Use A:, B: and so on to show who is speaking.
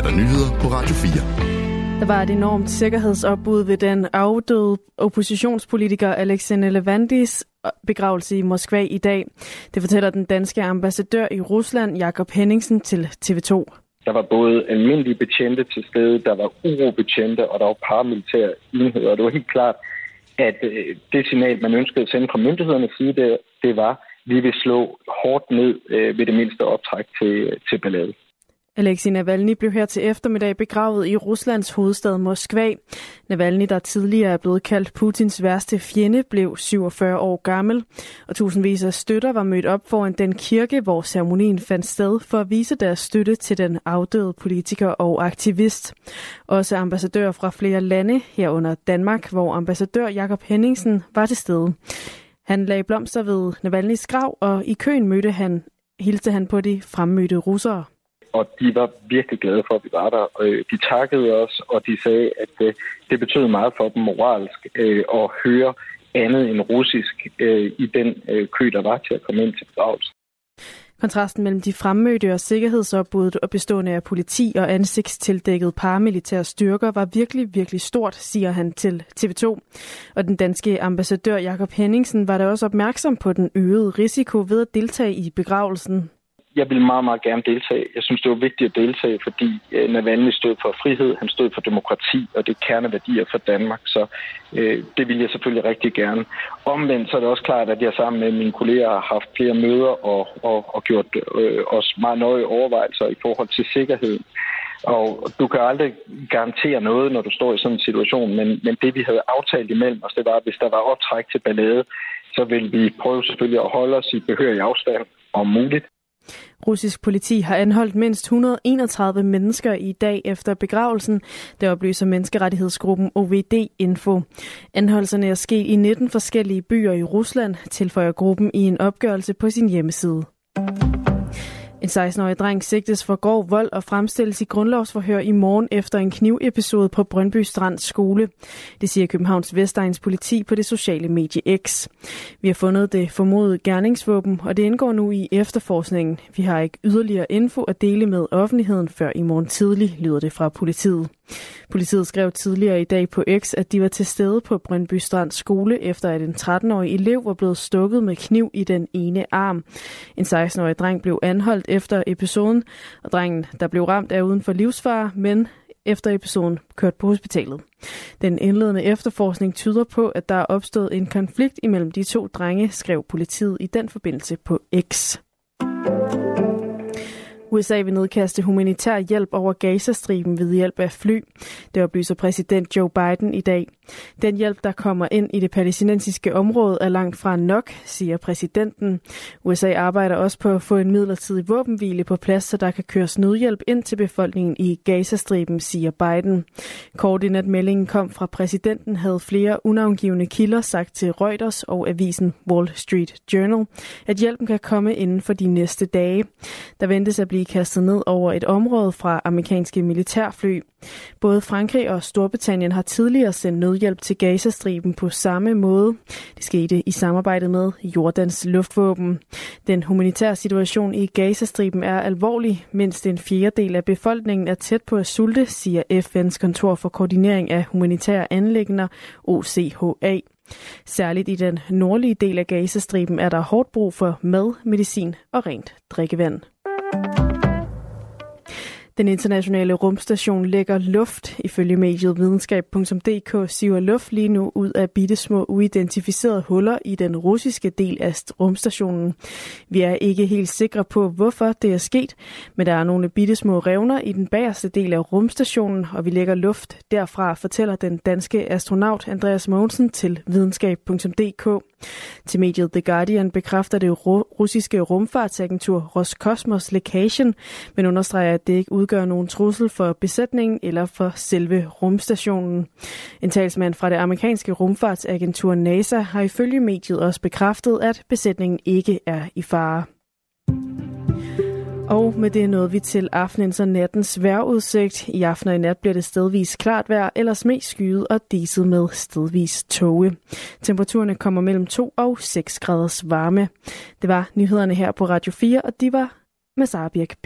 A: er der nyheder på Radio 4.
B: Der var et enormt sikkerhedsopbud ved den afdøde oppositionspolitiker Alexei Levandis begravelse i Moskva i dag. Det fortæller den danske ambassadør i Rusland, Jakob Henningsen, til TV2.
C: Der var både almindelige betjente til stede, der var urobetjente, og der var paramilitære enheder. Og det var helt klart, at øh, det signal, man ønskede at sende fra myndighedernes side, det, det var, at vi vil slå hårdt ned øh, ved det mindste optræk til, til ballade.
B: Alexei Navalny blev her til eftermiddag begravet i Ruslands hovedstad Moskva. Navalny, der tidligere er blevet kaldt Putins værste fjende, blev 47 år gammel, og tusindvis af støtter var mødt op foran den kirke, hvor ceremonien fandt sted for at vise deres støtte til den afdøde politiker og aktivist. Også ambassadører fra flere lande, herunder Danmark, hvor ambassadør Jakob Henningsen var til stede. Han lagde blomster ved Navalnys grav, og i køen mødte han, hilste han på de fremmødte russere
C: og de var virkelig glade for, at vi var der. Øh, de takkede os, og de sagde, at øh, det betød meget for dem moralsk øh, at høre andet end russisk øh, i den øh, kø, der var til at komme ind til begravelsen.
B: Kontrasten mellem de fremmødte og sikkerhedsopbuddet og bestående af politi og ansigtstildækket paramilitære styrker var virkelig, virkelig stort, siger han til TV2. Og den danske ambassadør Jakob Henningsen var da også opmærksom på den øgede risiko ved at deltage i begravelsen
C: jeg ville meget, meget gerne deltage. Jeg synes, det var vigtigt at deltage, fordi øh, Navalny stod for frihed, han stod for demokrati, og det er kerneværdier for Danmark, så øh, det vil jeg selvfølgelig rigtig gerne. Omvendt så er det også klart, at jeg sammen med mine kolleger har haft flere møder og, og, og gjort øh, os meget nøje overvejelser i forhold til sikkerheden. Og du kan aldrig garantere noget, når du står i sådan en situation, men, men det vi havde aftalt imellem os, det var, at hvis der var optræk til ballade, så vil vi prøve selvfølgelig at holde os i behørig afstand om muligt.
B: Russisk politi har anholdt mindst 131 mennesker i dag efter begravelsen, det oplyser menneskerettighedsgruppen OVD Info. Anholdelserne er sket i 19 forskellige byer i Rusland, tilføjer gruppen i en opgørelse på sin hjemmeside. 16-årig dreng sigtes for grov vold og fremstilles i grundlovsforhør i morgen efter en knivepisode på Brøndby Strands skole. Det siger Københavns Vestegns politi på det sociale medie X. Vi har fundet det formodede gerningsvåben, og det indgår nu i efterforskningen. Vi har ikke yderligere info at dele med offentligheden før i morgen tidlig, lyder det fra politiet. Politiet skrev tidligere i dag på X, at de var til stede på Brøndby Strands skole, efter at en 13-årig elev var blevet stukket med kniv i den ene arm. En 16-årig dreng blev anholdt efter episoden, og drengen, der blev ramt, er uden for livsfare, men efter episoden kørt på hospitalet. Den indledende efterforskning tyder på, at der er opstået en konflikt imellem de to drenge, skrev politiet i den forbindelse på X. USA vil nedkaste humanitær hjælp over Gazastriben ved hjælp af fly. Det oplyser præsident Joe Biden i dag. Den hjælp, der kommer ind i det palæstinensiske område, er langt fra nok, siger præsidenten. USA arbejder også på at få en midlertidig våbenhvile på plads, så der kan køres nødhjælp ind til befolkningen i Gazastriben, siger Biden. Kort inden at meldingen kom fra præsidenten, havde flere unavngivende kilder sagt til Reuters og avisen Wall Street Journal, at hjælpen kan komme inden for de næste dage. Der ventes at blive kastet ned over et område fra amerikanske militærfly. Både Frankrig og Storbritannien har tidligere sendt nødhjælp til Gazastriben på samme måde. Det skete i samarbejde med Jordans luftvåben. Den humanitære situation i Gazastriben er alvorlig. Mindst en fjerdedel af befolkningen er tæt på at sulte, siger FN's kontor for koordinering af humanitære anlægner, OCHA. Særligt i den nordlige del af Gazastriben er der hårdt brug for mad, medicin og rent drikkevand. Den internationale rumstation lægger luft. Ifølge mediet videnskab.dk siver luft lige nu ud af bittesmå uidentificerede huller i den russiske del af rumstationen. Vi er ikke helt sikre på, hvorfor det er sket, men der er nogle bittesmå revner i den bagerste del af rumstationen, og vi lægger luft derfra, fortæller den danske astronaut Andreas Mogensen til videnskab.dk. Til mediet The Guardian bekræfter det russiske rumfartsagentur Roscosmos lækagen, men understreger, at det ikke udgør nogen trussel for besætningen eller for selve rumstationen. En talsmand fra det amerikanske rumfartsagentur NASA har ifølge mediet også bekræftet, at besætningen ikke er i fare. Og med det nåede vi til aftenens og nattens vejrudsigt. I aften og i nat bliver det stedvis klart vejr, ellers mest skyet og diset med stedvis tåge. Temperaturerne kommer mellem 2 og 6 graders varme. Det var nyhederne her på Radio 4, og de var med Sara Birk